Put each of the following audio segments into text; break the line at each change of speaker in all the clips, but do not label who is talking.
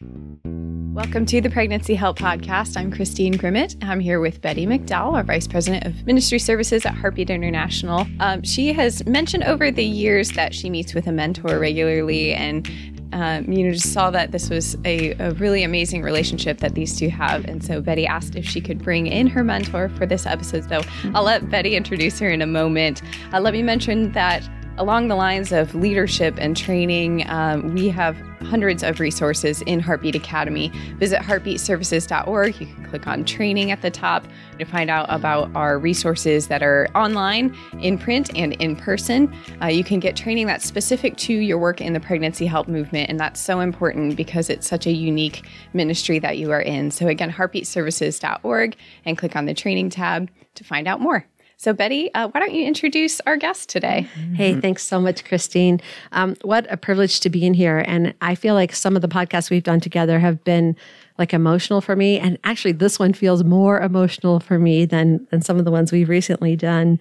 Welcome to the Pregnancy Help Podcast. I'm Christine Grimmett. I'm here with Betty McDowell, our Vice President of Ministry Services at Heartbeat International. Um, she has mentioned over the years that she meets with a mentor regularly and um, you know, just saw that this was a, a, really amazing relationship that these two have. And so Betty asked if she could bring in her mentor for this episode. So I'll let Betty introduce her in a moment. Uh, let me mention that along the lines of leadership and training, um, we have hundreds of resources in Heartbeat Academy. Visit heartbeatservices.org. You can click on training at the top to find out about our resources that are online, in print, and in person. Uh, you can get training that's specific to your work in the pregnancy help movement, and that's so important because it's such a unique ministry that you are in. So, again, heartbeatservices.org and click on the training tab to find out more. So, Betty, uh, why don't you introduce our guest today?
Hey, thanks so much, Christine. Um, what a privilege to be in here. And I feel like some of the podcasts we've done together have been like emotional for me. And actually, this one feels more emotional for me than, than some of the ones we've recently done,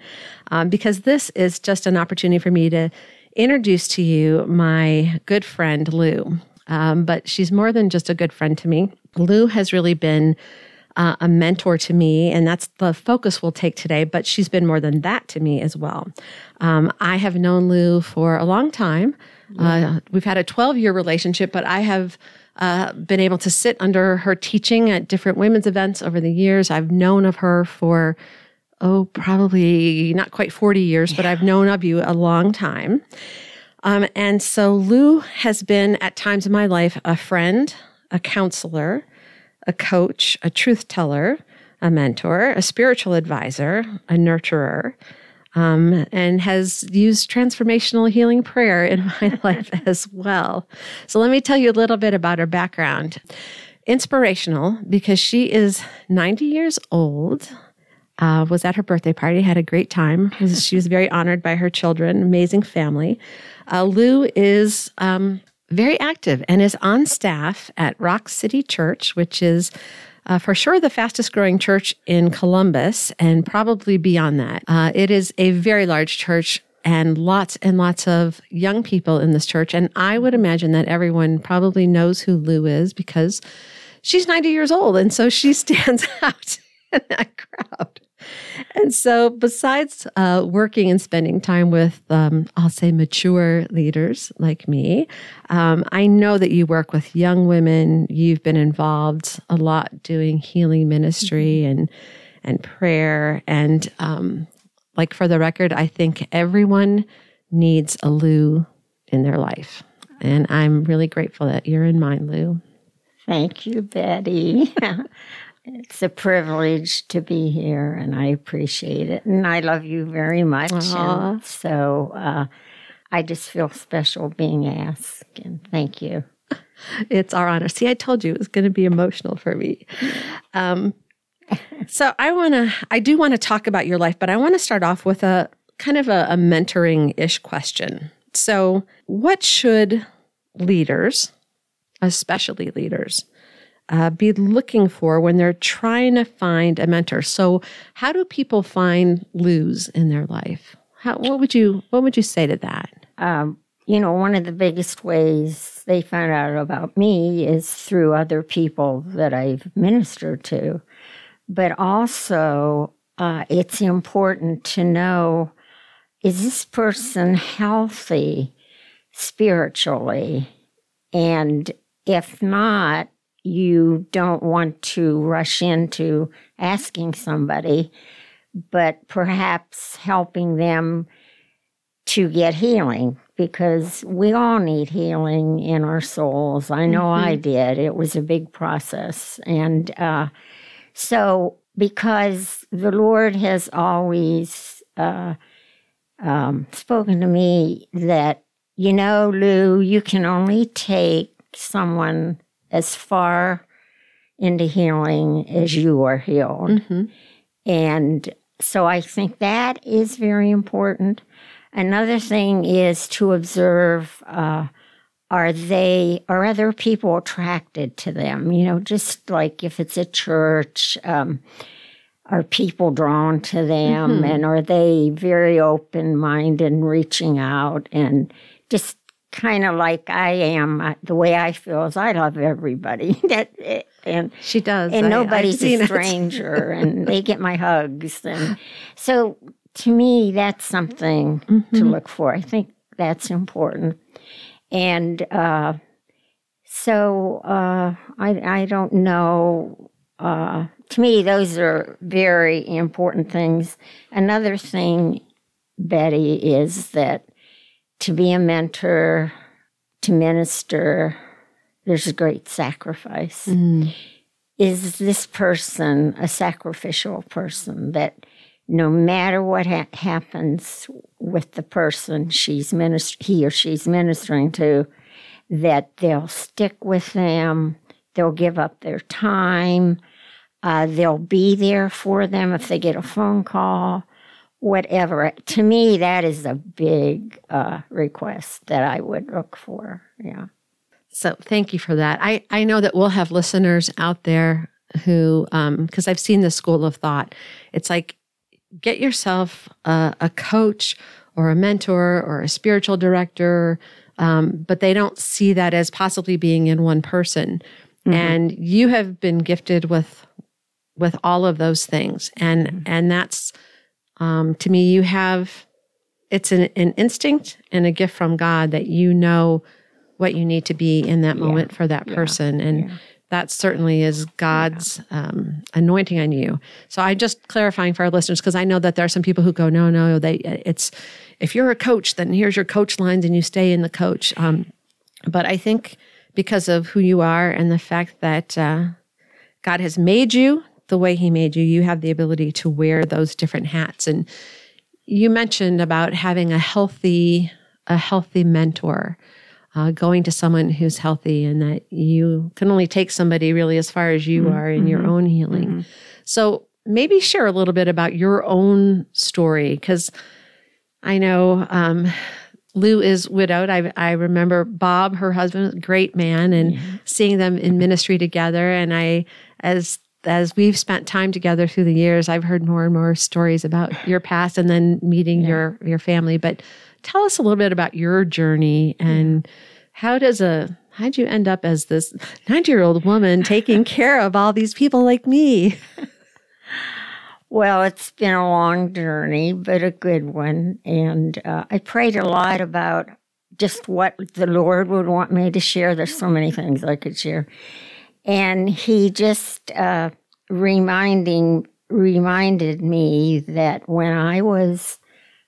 um, because this is just an opportunity for me to introduce to you my good friend, Lou. Um, but she's more than just a good friend to me. Lou has really been uh, a mentor to me, and that's the focus we'll take today. But she's been more than that to me as well. Um, I have known Lou for a long time. Yeah. Uh, we've had a 12 year relationship, but I have uh, been able to sit under her teaching at different women's events over the years. I've known of her for, oh, probably not quite 40 years, yeah. but I've known of you a long time. Um, and so Lou has been at times in my life a friend, a counselor, a coach, a truth teller, a mentor, a spiritual advisor, a nurturer, um, and has used transformational healing prayer in my life as well. So, let me tell you a little bit about her background. Inspirational because she is 90 years old. Uh, was at her birthday party, had a great time. She was very honored by her children, amazing family. Uh, Lou is um, very active and is on staff at Rock City Church, which is uh, for sure the fastest growing church in Columbus and probably beyond that. Uh, it is a very large church and lots and lots of young people in this church. And I would imagine that everyone probably knows who Lou is because she's 90 years old. And so she stands out in that crowd and so, besides uh, working and spending time with, um, I'll say, mature leaders like me, um, I know that you work with young women. You've been involved a lot doing healing ministry mm-hmm. and and prayer. And um, like for the record, I think everyone needs a Lou in their life, and I'm really grateful that you're in mine, Lou.
Thank you, Betty. It's a privilege to be here, and I appreciate it. And I love you very much. And so uh, I just feel special being asked, and thank you.
It's our honor. See, I told you it was going to be emotional for me. Um, so I want to, I do want to talk about your life, but I want to start off with a kind of a, a mentoring ish question. So, what should leaders, especially leaders, uh, be looking for when they're trying to find a mentor. So, how do people find Lous in their life? How, what would you What would you say to that? Um,
you know, one of the biggest ways they find out about me is through other people that I've ministered to, but also uh, it's important to know: is this person healthy spiritually, and if not you don't want to rush into asking somebody, but perhaps helping them to get healing because we all need healing in our souls. I know mm-hmm. I did. It was a big process. And uh, so, because the Lord has always uh, um, spoken to me that, you know, Lou, you can only take someone as far into healing as you are healed. Mm-hmm. And so I think that is very important. Another thing is to observe uh, are they are other people attracted to them? You know, just like if it's a church, um, are people drawn to them, mm-hmm. and are they very open minded and reaching out and just kind of like I am. uh, The way I feel is I love everybody. that and
She does.
and
I-
nobody's a stranger, and they get my hugs, and so to me that's something to
Mhm.
look for. I think that's important, and uh, so uh, I I don't know. Uh, to me, those are very important things. Another thing, Betty, is that to be a mentor, to minister, there's a great sacrifice
Mm.
is this person a sacrificial person that no matter what ha- happens with the person she's minist- he or she's ministering to that they'll stick with them they'll give up their time uh, they'll be there for them if they get a phone call whatever. To me that is a big uh, request that i would look for yeah.
So thank you for that. I, I know that we'll have listeners out there who, um, because I've seen the school of thought, it's like get yourself a, a coach or a mentor or a spiritual director, um, but they don't see that as possibly being in one person. And you have been gifted with with all of those things, and and that's um, to me, you have it's an, an instinct and a gift from God that you know what you need to be in that moment for that person. And that certainly is God's um, anointing on you. So I just clarifying for our listeners, because I know that there are some people who go, no, no, they, it's, if you're a coach, then here's your coach lines and you stay in the coach. Um, but I think because of who you are and the fact that uh, God has made you the way He made you, you have the ability to wear those different hats. And you mentioned about having a healthy, a healthy mentor, uh, going to someone who's healthy, and that you can only take somebody really as far as you are in your own healing. So maybe share a little bit about your own story, because I know um, Lou is widowed. I, I remember Bob, her husband, great man, and seeing them in ministry together. And I, as as we've spent time together through the years, I've heard more and more stories about your past, and then meeting your your family. But tell us a little bit about your journey and how does a how'd you end up as this 90 year old woman taking care of all these people like me?
Well, it's been a long journey, but a good one. And uh, I prayed a lot about just what the Lord would want me to share. There's so many things I could share. And He just uh, reminding reminded me that when I was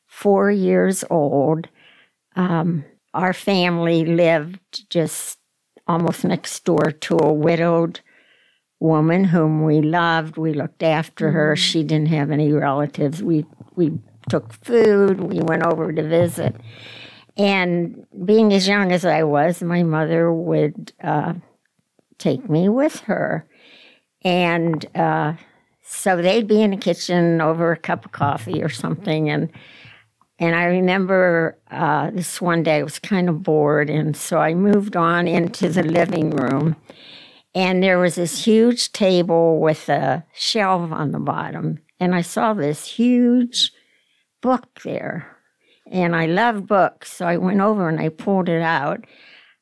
four years old, um, our family lived just almost next door to a widowed woman whom we loved. We looked after her. She didn't have any relatives. We we took food. We went over to visit. And being as young as I was, my mother would uh, take me with her. And uh, so they'd be in the kitchen over a cup of coffee or something. And and I remember uh, this one day I was kind of bored, and so I moved on into the living room. And there was this huge table with a shelf on the bottom. And I saw this huge book there. And I love books. So I went over and I pulled it out.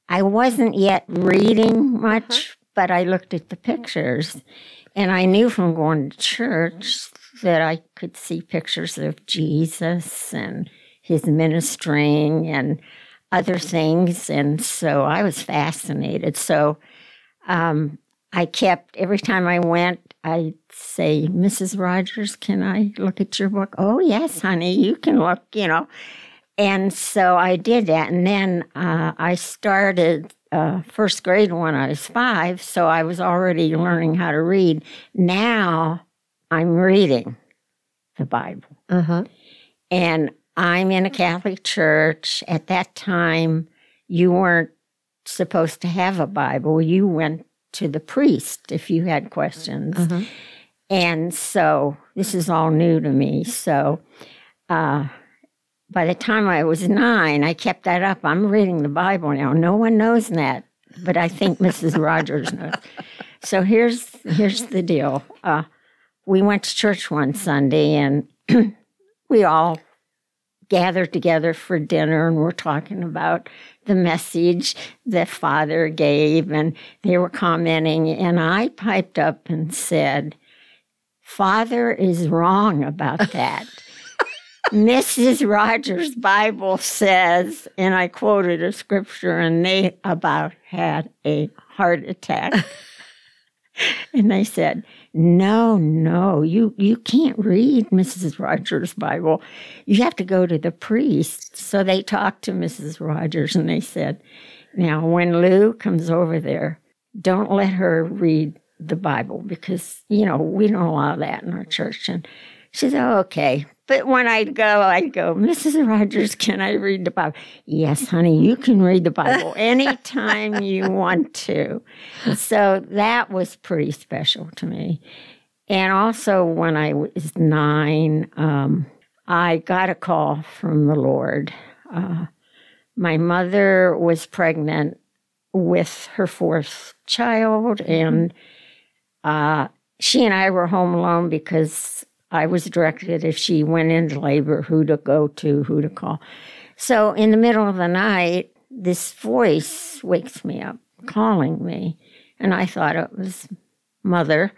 I wasn't yet reading much, but I looked at the pictures. And I knew from going to church that I could see pictures of Jesus and his ministering and other things. And so I was fascinated. So um, I kept every time I went, I'd say, Mrs. Rogers, can I look at your book? Oh, yes, honey, you can look, you know. And so I did that. And then uh, I started uh, first grade when I was five. So I was already learning how to read. Now I'm reading the Bible.
Uh huh.
And I'm in a Catholic church. At that time, you weren't supposed to have a Bible. You went to the priest if you had questions.
Uh-huh.
And so this is all new to me. So uh, by the time I was nine, I kept that up. I'm reading the Bible now. No one knows that, but I think Mrs. Rogers knows. So here's here's the deal. Uh, we went to church one Sunday, and we all gathered together for dinner, and we're talking about the message that Father gave, and they were commenting. And I piped up and said, Father is wrong about that. Mrs. Rogers' Bible says, and I quoted a scripture, and they about had a heart attack. and they said, No, no, you, you can't read Mrs. Rogers' Bible. You have to go to the priest. So they talked to Mrs. Rogers and they said, Now, when Lou comes over there, don't let her read the Bible because, you know, we don't allow that in our church. And she said, oh, okay. But when I'd go, I'd go, Mrs. Rogers, can I read the Bible? Yes, honey, you can read the Bible anytime you want to. So that was pretty special to me. And also, when I was nine, um, I got a call from the Lord. Uh, my mother was pregnant with her fourth child, and uh, she and I were home alone because I was directed if she went into labor, who to go to, who to call. So in the middle of the night, this voice wakes me up, calling me. And I thought it was mother.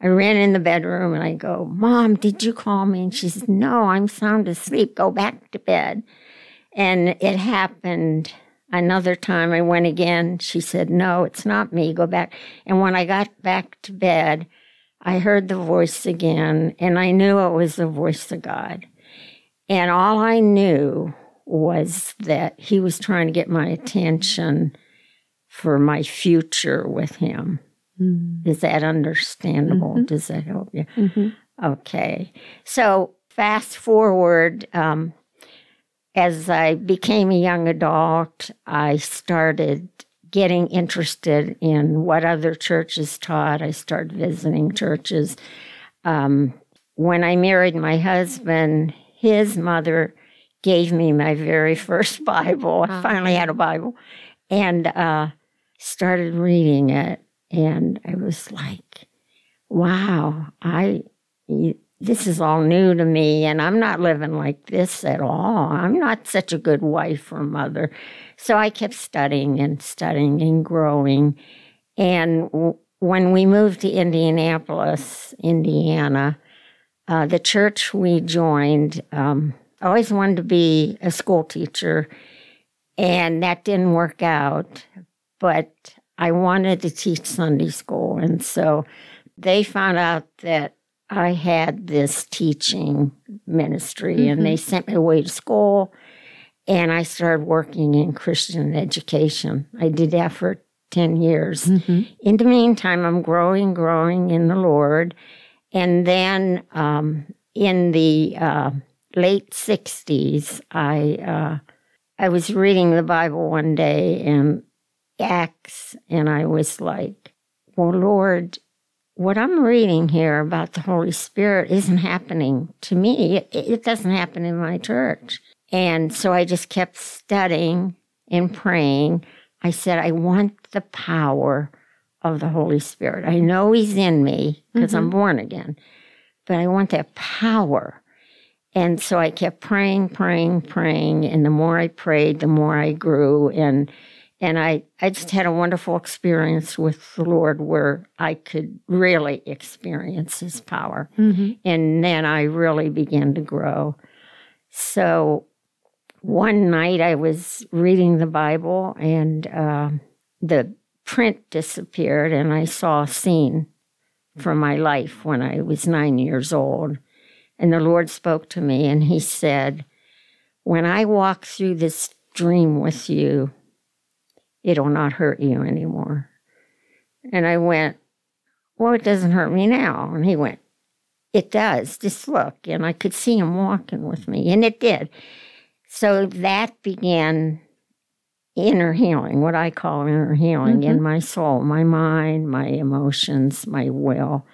I ran in the bedroom and I go, Mom, did you call me? And she says, No, I'm sound asleep. Go back to bed. And it happened another time. I went again. She said, No, it's not me. Go back. And when I got back to bed, I heard the voice again, and I knew it was the voice of God. And all I knew was that He was trying to get my attention for my future with Him. Mm-hmm. Is that understandable? Mm-hmm. Does that help you? Mm-hmm. Okay. So, fast forward, um, as I became a young adult, I started getting interested in what other churches taught. I started visiting churches. Um, when I married my husband, his mother gave me my very first Bible. I finally had a Bible and uh, started reading it. And I was like, wow, I this is all new to me and I'm not living like this at all. I'm not such a good wife or mother. So I kept studying and studying and growing. And w- when we moved to Indianapolis, Indiana, uh, the church we joined, um, I always wanted to be a school teacher, and that didn't work out. But I wanted to teach Sunday school. And so they found out that I had this teaching ministry mm-hmm. and they mm-hmm. sent me away to school and I started working in Christian education. I did that for 10 years. Mm-hmm. In the meantime, I'm growing, growing in the Lord. And then um, in the uh, late 60s, I, uh, I was reading the Bible one day and Acts, and I was like, well, Lord, what I'm reading here about the Holy Spirit isn't happening to me. It, it, doesn't happen in my church. And so I just kept studying and praying. I said, I want the power of the Holy Spirit. I know He's in me because mm-hmm. I'm born again, but I want that power. And so I kept praying, praying, praying. And the more I prayed, the more I grew. And and I, I just had a wonderful experience with the Lord where I could really experience His power. Mm-hmm. And then I really began to grow. So one night I was reading the Bible and uh, the print disappeared, and I saw a scene from my life when I was nine years old. And the Lord spoke to me and He said, When I walk through this dream with you, it'll not hurt you anymore. And I went, Well, it doesn't hurt me now. And he went, It does. Just look. And I could see him walking with me, and it did. So that began inner healing, what I call inner healing mm-hmm. in my soul, my mind, my emotions, my will.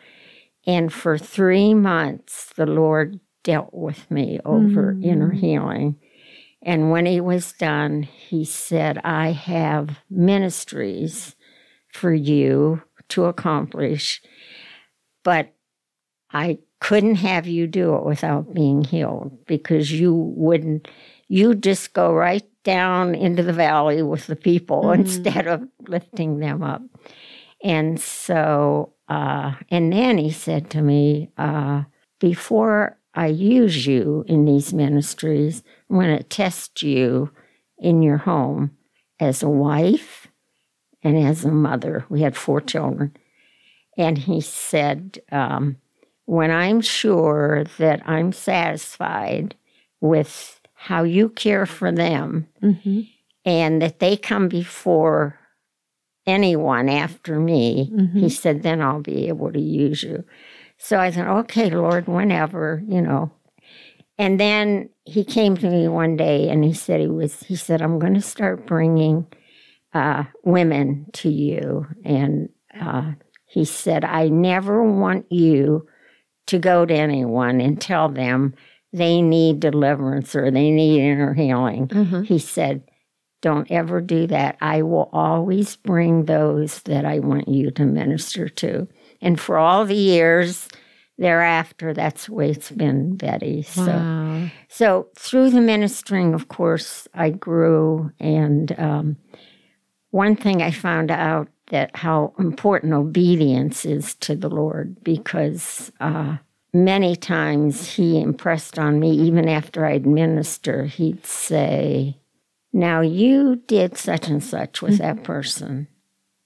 And for three months, the Lord dealt with me over mm-hmm. inner healing. And when he was done, he said, I have ministries for you to accomplish, but I couldn't have you do it without being healed because you wouldn't you just go right down into the valley with the people mm-hmm. instead of lifting them up. And so, uh, and then he said to me, uh, before I use you in these ministries, I'm going to test you in your home as a wife and as a mother. We had four children. And he said, um, when I'm sure that I'm satisfied with how you care for them mm-hmm. and that they come before anyone after me, mm-hmm. he said, then I'll be able to use you. So I said, okay, Lord, whenever, you know. And then he came to me one day and he said, he was, he said, I'm going to start bringing uh, women to you. And uh, he said, I never want you to go to anyone and tell them they need deliverance or they need inner healing. Mm-hmm. He said, Don't ever do that. I will always bring those that I want you to minister to. And for all the years thereafter, that's the way it's been, Betty. So, wow. so through the ministering, of course, I grew. And um, one thing I found out that how important obedience is to the Lord because uh, many times he impressed on me, even after I'd minister, he'd say, Now you did such and such with that mm-hmm. person.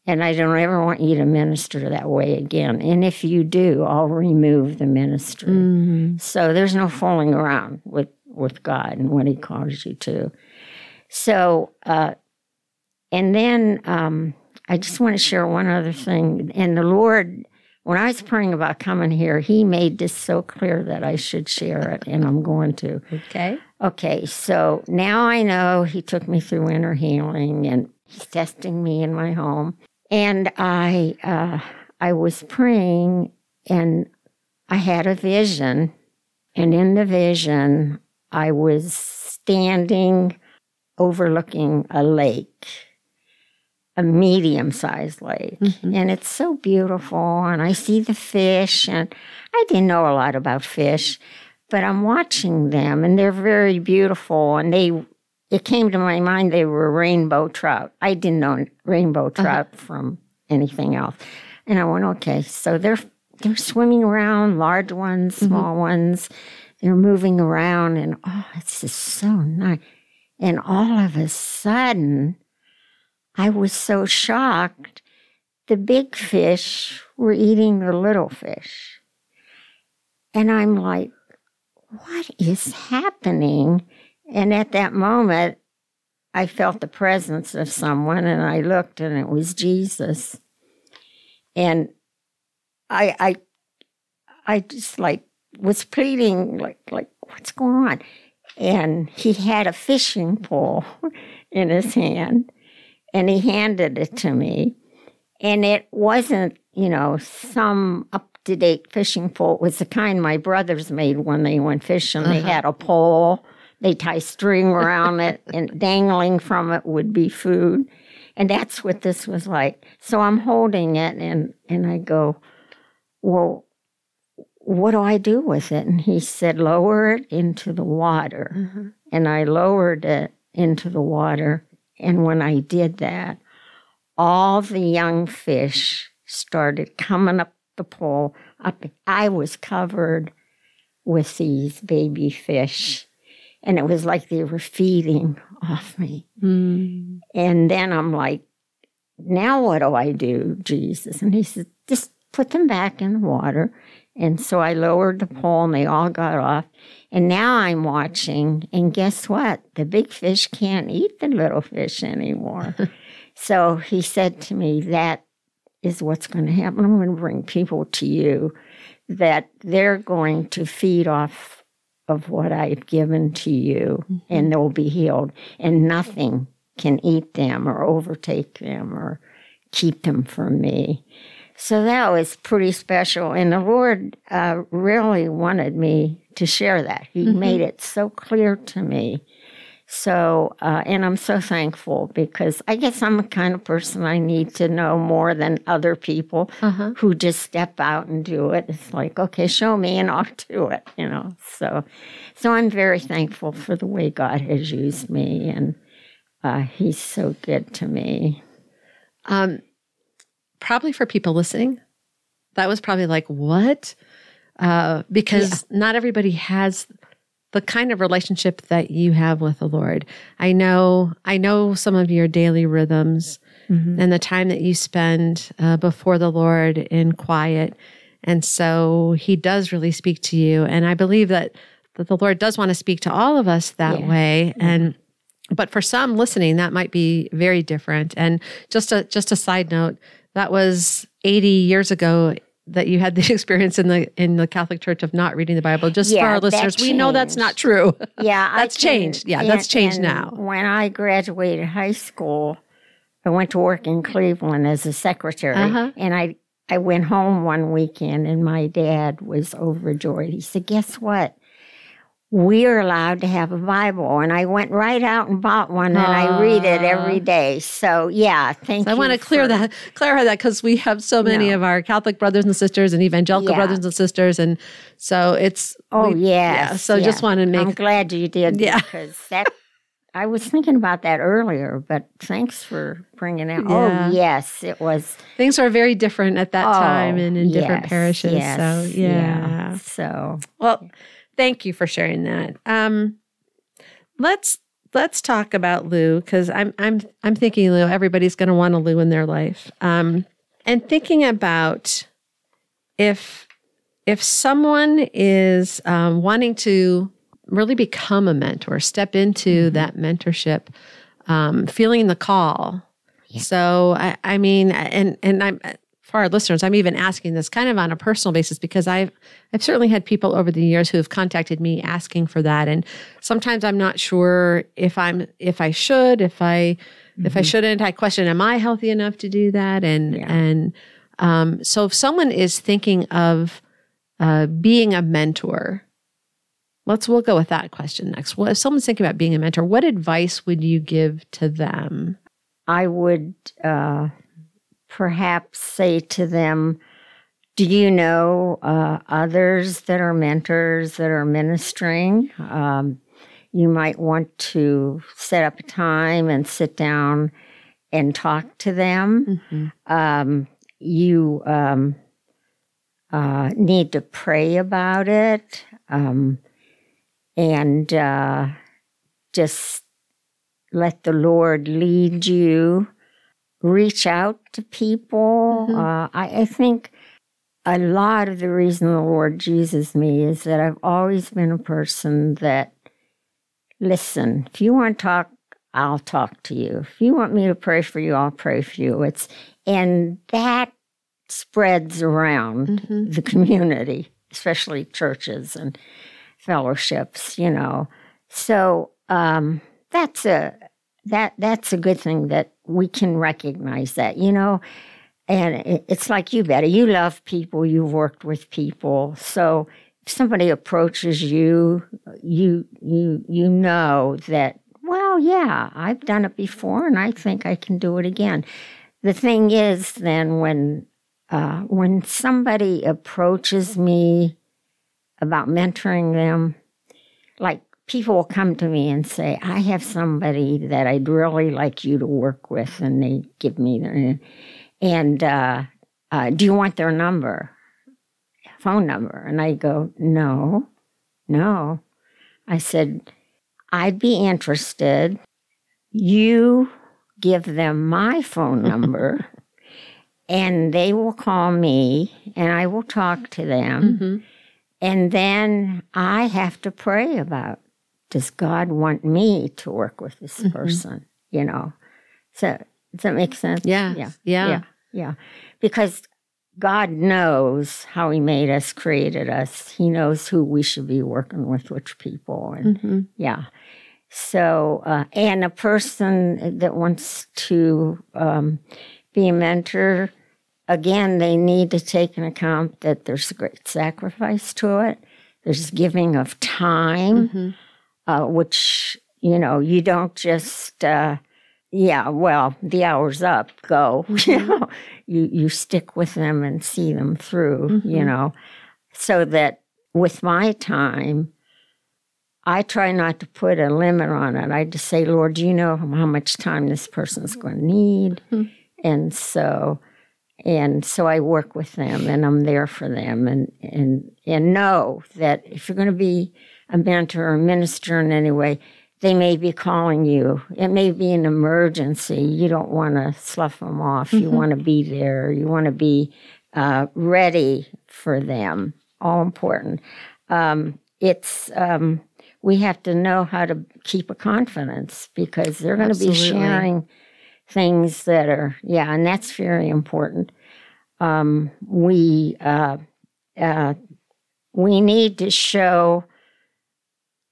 And I don't ever want you to minister that way again. And if you do, I'll remove the ministry. Mm-hmm. So there's no fooling around with, with God and what He calls you to. So, uh, and then um, I just want to share one other thing. And the Lord when I was praying about coming here, he made this so clear that I should share it, and I'm going to.
Okay.
Okay, so now I know he took me through inner healing and he's testing me in my home. And I, uh, I was praying and I had a vision. And in the vision, I was standing overlooking a lake a medium sized lake. Mm-hmm. And it's so beautiful. And I see the fish. And I didn't know a lot about fish, but I'm watching them and they're very beautiful. And they, it came to my mind they were rainbow trout. I didn't know rainbow uh-huh. trout uh-huh. from anything else. And I went, okay, so they're they're swimming around, large ones, mm-hmm. small mm-hmm. ones. They're moving around, and oh, it's just so nice. And all of a sudden, I was so shocked. The big fish were eating the little fish. And I'm like, what is happening? And at that moment, I felt the presence of someone and I looked and it was Jesus. And I I I just like was pleading like like what's going on? And he had a fishing pole in his hand and he handed it to me. And it wasn't, you know, some up to date fishing pole. It was the kind my brothers made when they went fishing. Uh-huh. They had a pole, they tie string around it, and dangling from it would be food. And that's what this was like. So I'm holding it and, and I go, Well, what do I do with it? And he said, Lower it into the water. Mm-hmm. And I lowered it into the water and when I did that, all the young fish started coming up the pole. Up, I was covered with these baby fish, and it was like they were feeding off me. Mm. And then I'm like, now what do I do, Jesus? And he said, just put them back in the water. And so I lowered the pole and they all got off. And now I'm watching, and guess what? The big fish can't eat the little fish anymore. so he said to me, That is what's going to happen. I'm going to bring people to you that they're going to feed off of what I've given to you, mm-hmm. and they'll be healed. And nothing can eat them or overtake them or keep them from me. So that was pretty special. And the Lord uh, really wanted me to share that. He mm-hmm. made it so clear to me So, uh, and I'm so thankful because I guess I'm the kind of person I need to know more than other people
Uh-huh.
who just step out and do it. It's like, okay, show me and I'll do it, you know. So, so I'm very thankful for the way God has used me, and uh, He's so good to me.
Um, probably for people listening, that was probably like, what? Uh, because not everybody has the kind of relationship that you have with the Lord. I know, I know some of your daily rhythms and the time that you spend uh, before the Lord in quiet. And so he does really speak to you. And I believe that, that the Lord does want to speak to all of us that
Yeah.
way. And but for some listening that might be very different and just a just a side note that was 80 years ago that you had the experience in the in the Catholic Church of not reading the Bible just for our listeners we know that's not true
Yeah,
That's changed. Yeah, that's changed now.
When I graduated high school, I went to work in Cleveland as a secretary,
Uh-huh.
and I I went home one weekend, and my dad was overjoyed. He said, "Guess what? We're allowed to have a Bible." And I went right out and bought one, and I read it every day. So yeah, thank
So I want to clear
for-
that, clarify that because we have so many
No.
of our Catholic brothers and sisters and evangelical
Yeah.
brothers and sisters, and so it's
Oh
we-
yes,
yeah. So just
yes.
want to make.
I'm glad you did
Yeah.
because that I was thinking about that earlier, but thanks for bringing it.
Oh, yeah.
Oh yes, it was
things are very different at that
oh,
time and in different parishes.
yes,
so yeah.
So
Well, thank you for sharing that. Um, let's let's talk about Lou because I'm I'm I'm thinking Lou. Everybody's going to want a Lou in their life. Um, and thinking about if if someone is um, wanting to really become a mentor, step into that mentorship, um, feeling the call. So I, I mean, and and I'm for our listeners, I'm even asking this kind of on a personal basis because I've I've certainly had people over the years who have contacted me asking for that, and sometimes I'm not sure if I'm if I should, if I if I shouldn't. I question, am I healthy enough to do that? And
Yeah.
and um, so if someone is thinking of uh, being a mentor, let's we'll go with that question next. Well, if someone's thinking about being a mentor? What advice would you give to them?
I would uh, perhaps say to them, "Do you know uh, others that are mentors that are ministering?" Um, you might want to set up a time and sit down and talk to them. um, you um, uh, need to pray about it um, and uh, just let the Lord lead you. Reach out to people. Uh, I, I think a lot of the reason the Lord uses me is that I've always been a person that, listen, if you want to talk, I'll talk to you. If you want me to pray for you, I'll pray for you. It's and that spreads around the community, especially churches and fellowships, you know. So um, that's a that that's a good thing that we can recognize that, you know. And it, it's like you, Betty. You love people. You've worked with people. So if somebody approaches you, you you you know that. Well, yeah, I've done it before, and I think I can do it again. The thing is, then when uh, when somebody approaches me about mentoring them, like people will come to me and say, I have somebody that I'd really like you to work with, and they give me their, and uh, uh, do you want their number, phone number? And I go, no, no. I said, I'd be interested. You give them my phone number. And they will call me and I will talk to them. And then I have to pray about does God want me to work with this person? You know. So does that make sense?
Yeah.
Yeah.
Yeah.
Yeah. Yeah. Because God knows how He made us, created us. He knows who we should be working with, which people. And
Mhm.
yeah. So, uh, and a person that wants to um, be a mentor, again, they need to take into account that there's a great sacrifice to it. There's giving of time, uh, which you know, you don't just, uh, yeah, well, the hour's up, go. You know, you you stick with them and see them through. You
Mhm.
know, so that with my time, I try not to put a limit on it. I just say, Lord, you know how much time this person's going to need?
Mhm.
And so, and so I work with them, and I'm there for them, and and and know that if you're going to be a mentor or a minister in any way, they may be calling you. It may be an emergency. You don't want to slough them off. You
Mhm.
want to be there. You want to be uh, ready for them. All important. Um, it's um, we have to know how to keep a confidence because they're going to be sharing things that are yeah, and that's very important. Um, we uh, uh, we need to show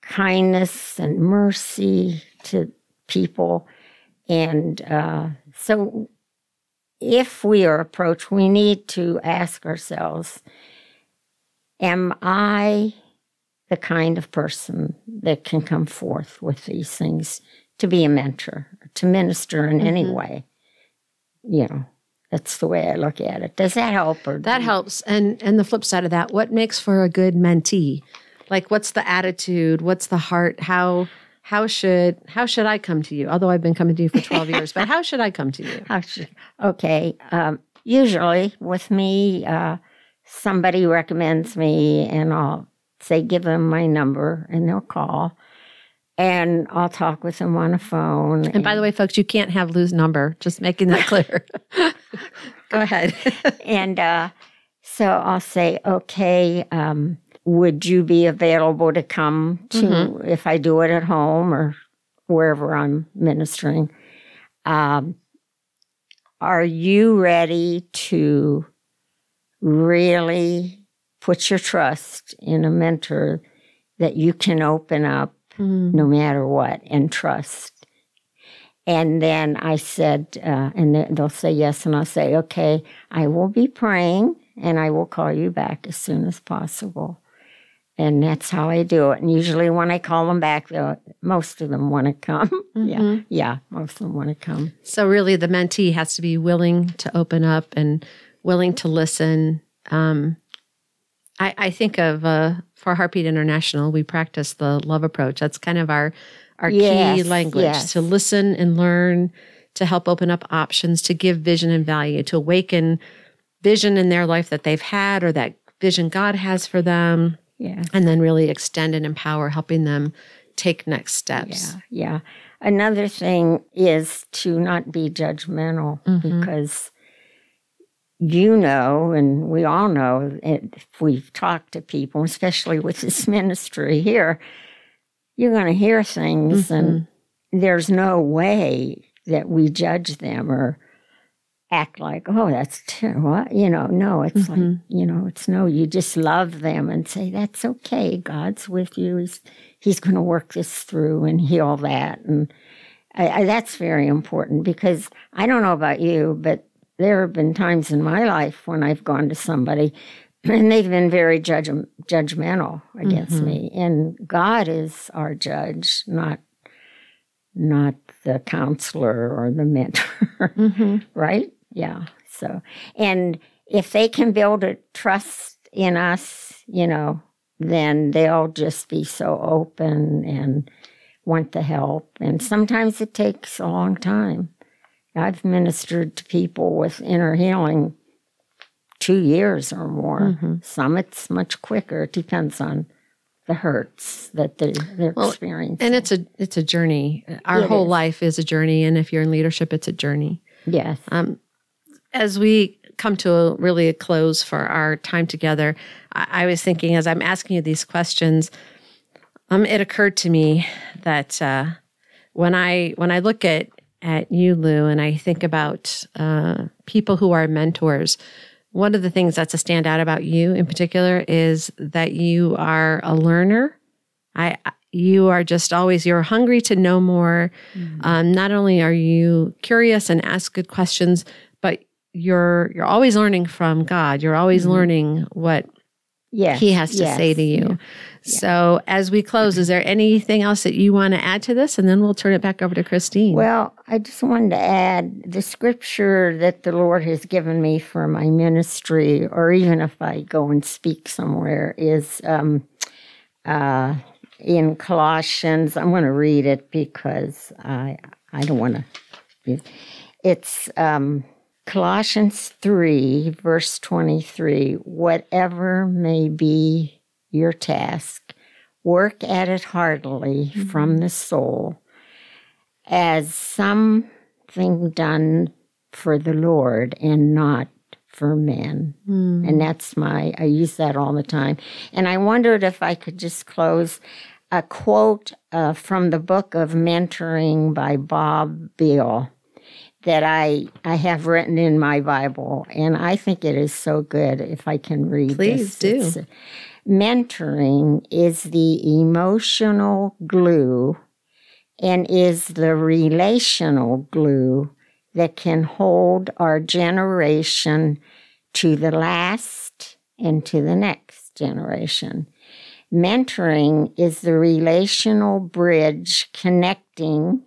kindness and mercy to people, and uh, so if we are approached, we need to ask ourselves: Am I the kind of person that can come forth with these things to be a mentor, to minister in any
Mhm.
way? You know, that's the way I look at it. Does that help? Or
That helps. And and the flip side of that, what makes for a good mentee? Like what's the attitude? What's the heart? How how should how should I come to you? Although I've been coming to you for 12 years, but how should I come to you?
Should, okay. Um, usually with me, uh, somebody recommends me, and I'll say, give them my number, and they'll call, and I'll talk with them on the phone.
And by the way, folks, you can't have Lou's number. Just making that clear. Go ahead.
and uh, so I'll say, okay, um, would you be available to come to
Mhm.
if I do it at home or wherever I'm ministering? Um, are you ready to really put your trust in a mentor that you can open up
Mm.
no matter what and trust. And then I said, uh, and they'll say yes, and I'll say, okay, I will be praying and I will call you back as soon as possible. And that's how I do it. And usually when I call them back, most of them want to come. Yeah,
Mhm.
yeah, most of them want to come.
So really, the mentee has to be willing to open up and willing to listen. Um, I, I think of uh, for Heartbeat International, we practice the love approach. That's kind of our our key language
yes.
to listen and learn, to help open up options, to give vision and value, to awaken vision in their life that they've had or that vision God has for them,
Yeah.
and then really extend and empower, helping them take next steps.
Yeah, yeah. Another thing is to not be judgmental
Mhm.
because you know, and we all know, if we've talked to people, especially with this ministry here, you're going to hear things, and there's no way that we judge them or act like, oh, that's terrible. You know, no, it's like,
Mhm.
you know, it's no, you just love them and say, that's okay. God's with you. He's, he's going to work this through and heal that. And I, I, that's very important because I don't know about you, but there have been times in my life when I've gone to somebody and they've been very judge, judgmental against
Mhm.
me. And God is our judge, not not the counselor or the mentor,
Mhm.
right? Yeah. So, and if they can build a trust in us, you know, then they'll just be so open and want the help. And sometimes it takes a long time. I've ministered to people with inner healing two years or more.
Mhm.
Some it's much quicker. It depends on the hurts that they're, they're
Well,
experiencing.
And it's a it's a journey. Our
It
whole
is.
life is a journey, and if you're in leadership, it's a journey.
yes.
Um, as we come to a, really a close for our time together, I, I was thinking as I'm asking you these questions, um, it occurred to me that uh, when I when I look at at you, Lou, and I think about uh, people who are mentors, one of the things that's a standout about you in particular is that you are a learner. I you are just always you're hungry to know more. Um, not only are you curious and ask good questions, you're you're always learning from God. You're always
Mhm.
learning what
Yes,
he has to
yes,
say to you. So, as we close, is there anything else that you want to add to this? And then we'll turn it back over to Christine.
Well, I just wanted to add the scripture that the Lord has given me for my ministry, or even if I go and speak somewhere, is um, uh, in Colossians. I'm going to read it because I I don't want to. It's um, Colossians three, verse twenty three. Whatever may be your task, work at it heartily mm-hmm. from the soul, as something done for the Lord and not for men. Mm. And that's my, I use that all the time. And I wondered if I could just close a quote uh, from the book of Mentoring by Bob Biehl that I, I have written in my Bible. And I think it is so good if I can read
Please
this.
do. It's, uh,
mentoring is the emotional glue and is the relational glue that can hold our generation to the last and to the next generation. Mentoring is the relational bridge connecting,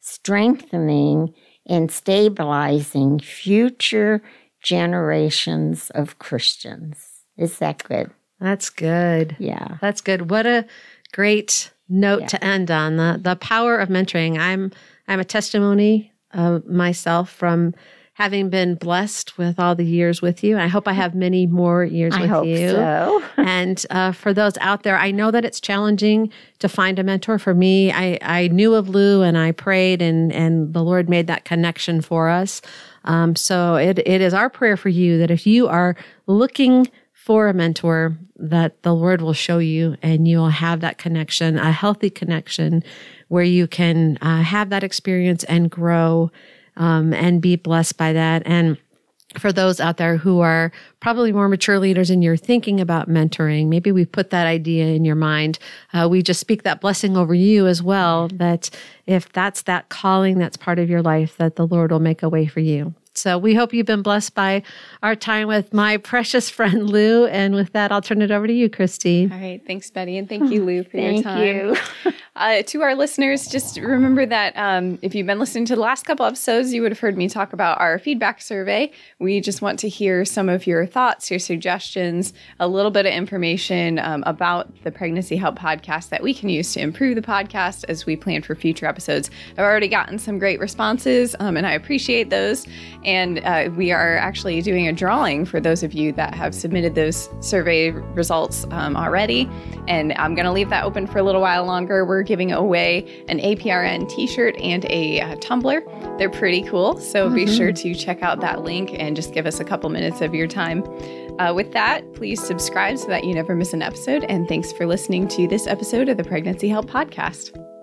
strengthening, and stabilizing future generations of Christians. Is that good?
That's good.
Yeah.
That's good. What a great note yeah. to end on. The the power of mentoring. I'm I'm a testimony of myself from having been blessed with all the years with you. I hope I have many more years
I
with
hope
you.
So.
and uh, for those out there, I know that it's challenging to find a mentor. For me, I, I knew of Lou and I prayed, and, and the Lord made that connection for us. Um, so it, it is our prayer for you that if you are looking for a mentor, that the Lord will show you and you'll have that connection, a healthy connection where you can uh, have that experience and grow um, and be blessed by that. And for those out there who are probably more mature leaders and you're thinking about mentoring, maybe we put that idea in your mind. Uh, we just speak that blessing over you as well. That if that's that calling that's part of your life, that the Lord will make a way for you. So we hope you've been blessed by our time with my precious friend Lou. And with that, I'll turn it over to you, Christy.
All right. Thanks, Betty. And thank you, Lou, for
your
time.
Thank you.
uh, to our listeners, just remember that um, if you've been listening to the last couple episodes, you would have heard me talk about our feedback survey. We just want to hear some of your thoughts, your suggestions, a little bit of information um, about the Pregnancy Help podcast that we can use to improve the podcast as we plan for future episodes. I've already gotten some great responses, um, and I appreciate those. And uh, we are actually doing a drawing for those of you that have submitted those survey results um, already. And I'm going to leave that open for a little while longer. We're giving away an APRN t shirt and a uh, tumbler. They're pretty cool. So mm-hmm. be sure to check out that link and just give us a couple minutes of your time. Uh, with that, please subscribe so that you never miss an episode. And thanks for listening to this episode of the Pregnancy Help Podcast.